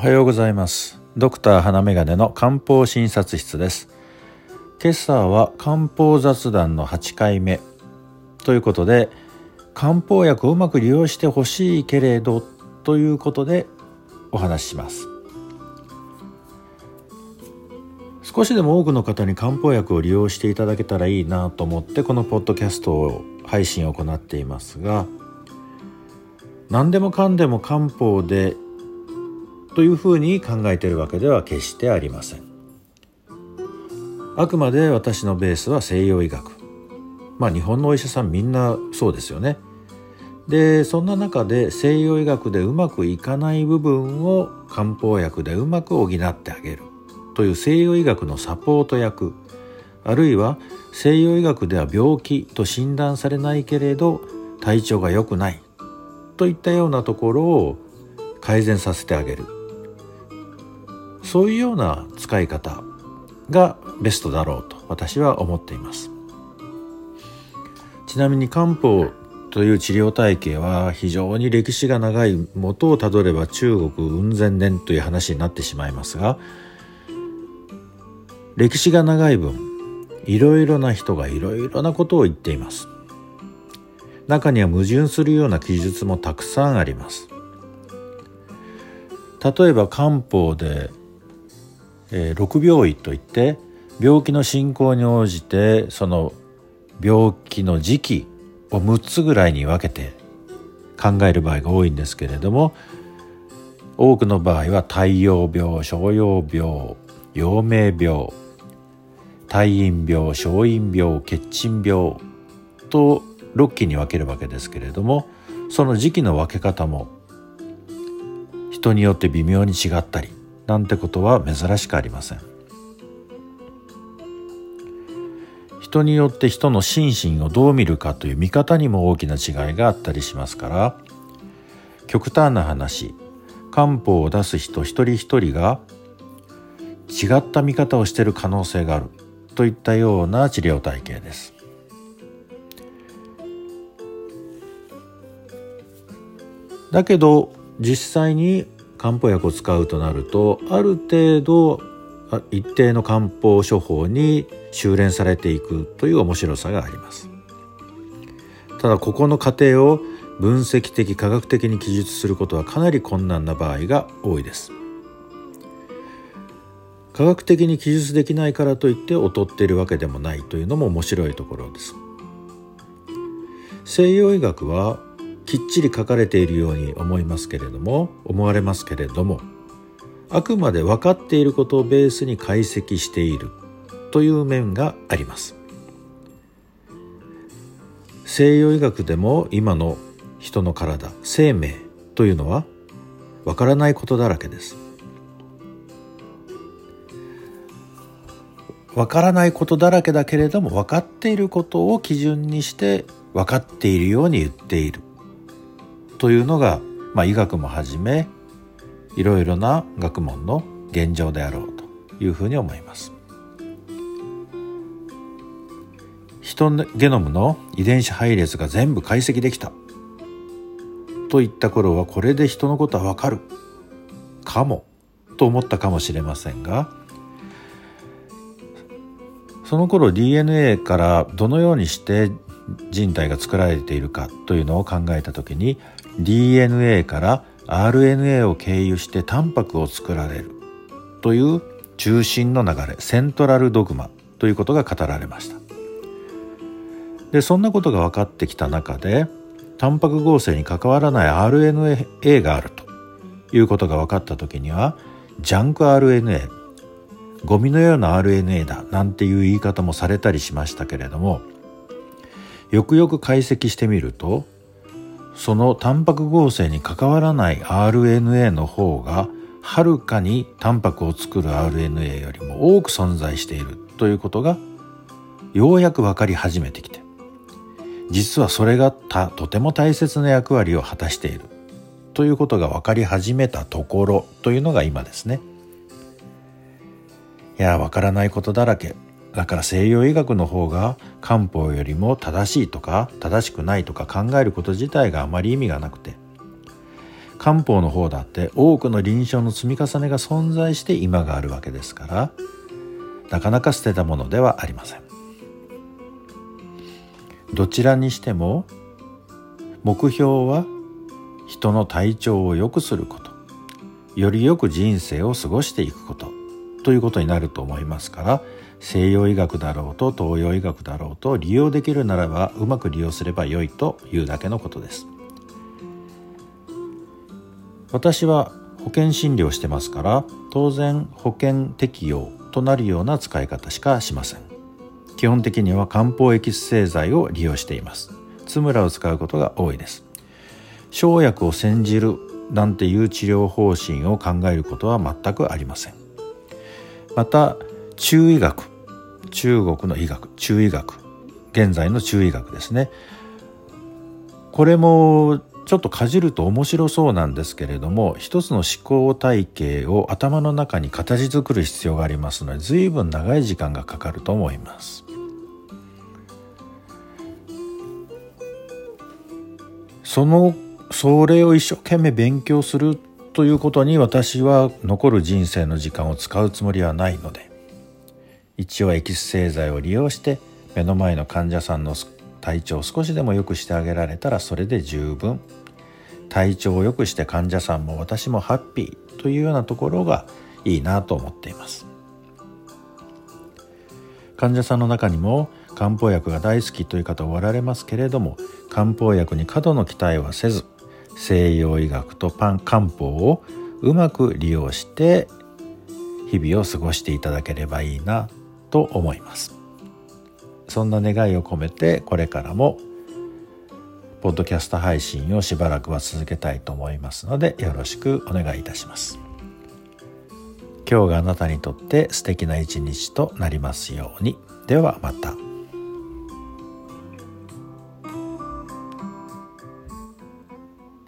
おはようございます。ドクター花眼鏡の漢方診察室です。今朝は漢方雑談の8回目。ということで漢方薬をうまく利用してほしいけれどということでお話しします。少しでも多くの方に漢方薬を利用していただけたらいいなと思ってこのポッドキャストを配信を行っていますが何でもかんでも漢方でというふうに考えているわけでは決してありません。あくまで私のベースは西洋医学。まあ日本のお医者さんみんなそうですよね。でそんな中で西洋医学でうまくいかない部分を漢方薬でうまく補ってあげる。という西洋医学のサポート役。あるいは西洋医学では病気と診断されないけれど体調が良くない。といったようなところを改善させてあげる。そういうような使い方がベストだろうと私は思っています。ちなみに漢方という治療体系は非常に歴史が長い元をたどれば中国雲仙年という話になってしまいますが歴史が長い分いろいろな人がいろいろなことを言っています。中には矛盾するような記述もたくさんあります。例えば漢方で、え、六病医といって病気の進行に応じてその病気の時期を6つぐらいに分けて考える場合が多いんですけれども多くの場合は太陽病小陽病陽明病太陰病小陰病血鎮病と6期に分けるわけですけれどもその時期の分け方も人によって微妙に違ったりなんてことは珍しくありません。人によって人の心身をどう見るかという見方にも大きな違いがあったりしますから。極端な話漢方を出す人一人一人が違った見方をしている可能性があるといったような治療体系です。だけど実際に漢方薬を使うとなるとある程度一定の漢方処方に修練されていくという面白さがあります。ただここの過程を分析的科学的に記述することはかなり困難な場合が多いです。科学的に記述できないからといって劣っているわけでもないというのも面白いところです。西洋医学はきっちり書かれているように思いますけれども思われますけれどもあくまで分かっていることをベースに解析しているという面があります。西洋医学でも今の人の体生命というのは分からないことだらけです。分からないことだらけだけれども分かっていることを基準にして分かっているように言っている。というのが、まあ、医学もはじめいろいろな学問の現状であろうというふうに思います。人のゲノムの遺伝子配列が全部解析できたといった頃はこれで人のことはわかるかもと思ったかもしれませんがその頃 DNA からどのようにして人体が作られているかというのを考えた時に DNA から RNA を経由してタンパクを作られるという中心の流れセントラルドグマということが語られました。でそんなことが分かってきた中でタンパク合成に関わらない RNA があるということが分かった時にはジャンク RNA ゴミのような RNA だなんていう言い方もされたりしましたけれどもよくよく解析してみるとそのタンパク合成に関わらない RNA の方がはるかにタンパクを作る RNA よりも多く存在しているということがようやく分かり始めてきて実はそれがとても大切な役割を果たしているということが分かり始めたところというのが今ですね。いや分からないことだらけだから西洋医学の方が漢方よりも正しいとか正しくないとか考えること自体があまり意味がなくて。漢方の方だって多くの臨床の積み重ねが存在して今があるわけですからなかなか捨てたものではありません。どちらにしても目標は人の体調を良くすること。よりよく人生を過ごしていくこと。ということになると思いますから西洋医学だろうと東洋医学だろうと利用できるならばうまく利用すれば良いというだけのことです。私は保険診療してますから当然保険適用となるような使い方しかしません。基本的には漢方エキス製剤を利用しています。津村を使うことが多いです。生薬を煎じるなんていう治療方針を考えることは全くありません。また中医学中国の医学中医学。現在の中医学ですね。これもちょっとかじると面白そうなんですけれども一つの思考体系を頭の中に形作る必要がありますので随分長い時間がかかると思います。そのそれを一生懸命勉強するということに私は残る人生の時間を使うつもりはないので一応エキス製剤を利用して目の前の患者さんの体調を少しでも良くしてあげられたらそれで十分。体調を良くして患者さんも私もハッピーというようなところがいいなと思っています。患者さんの中にも漢方薬が大好きという方おられますけれども漢方薬に過度の期待はせず西洋医学とパン漢方をうまく利用して日々を過ごしていただければいいな。と思います。そんな願いを込めてこれからもポッドキャスト配信をしばらくは続けたいと思いますのでよろしくお願いいたします。今日があなたにとって素敵な一日となりますように。ではまた。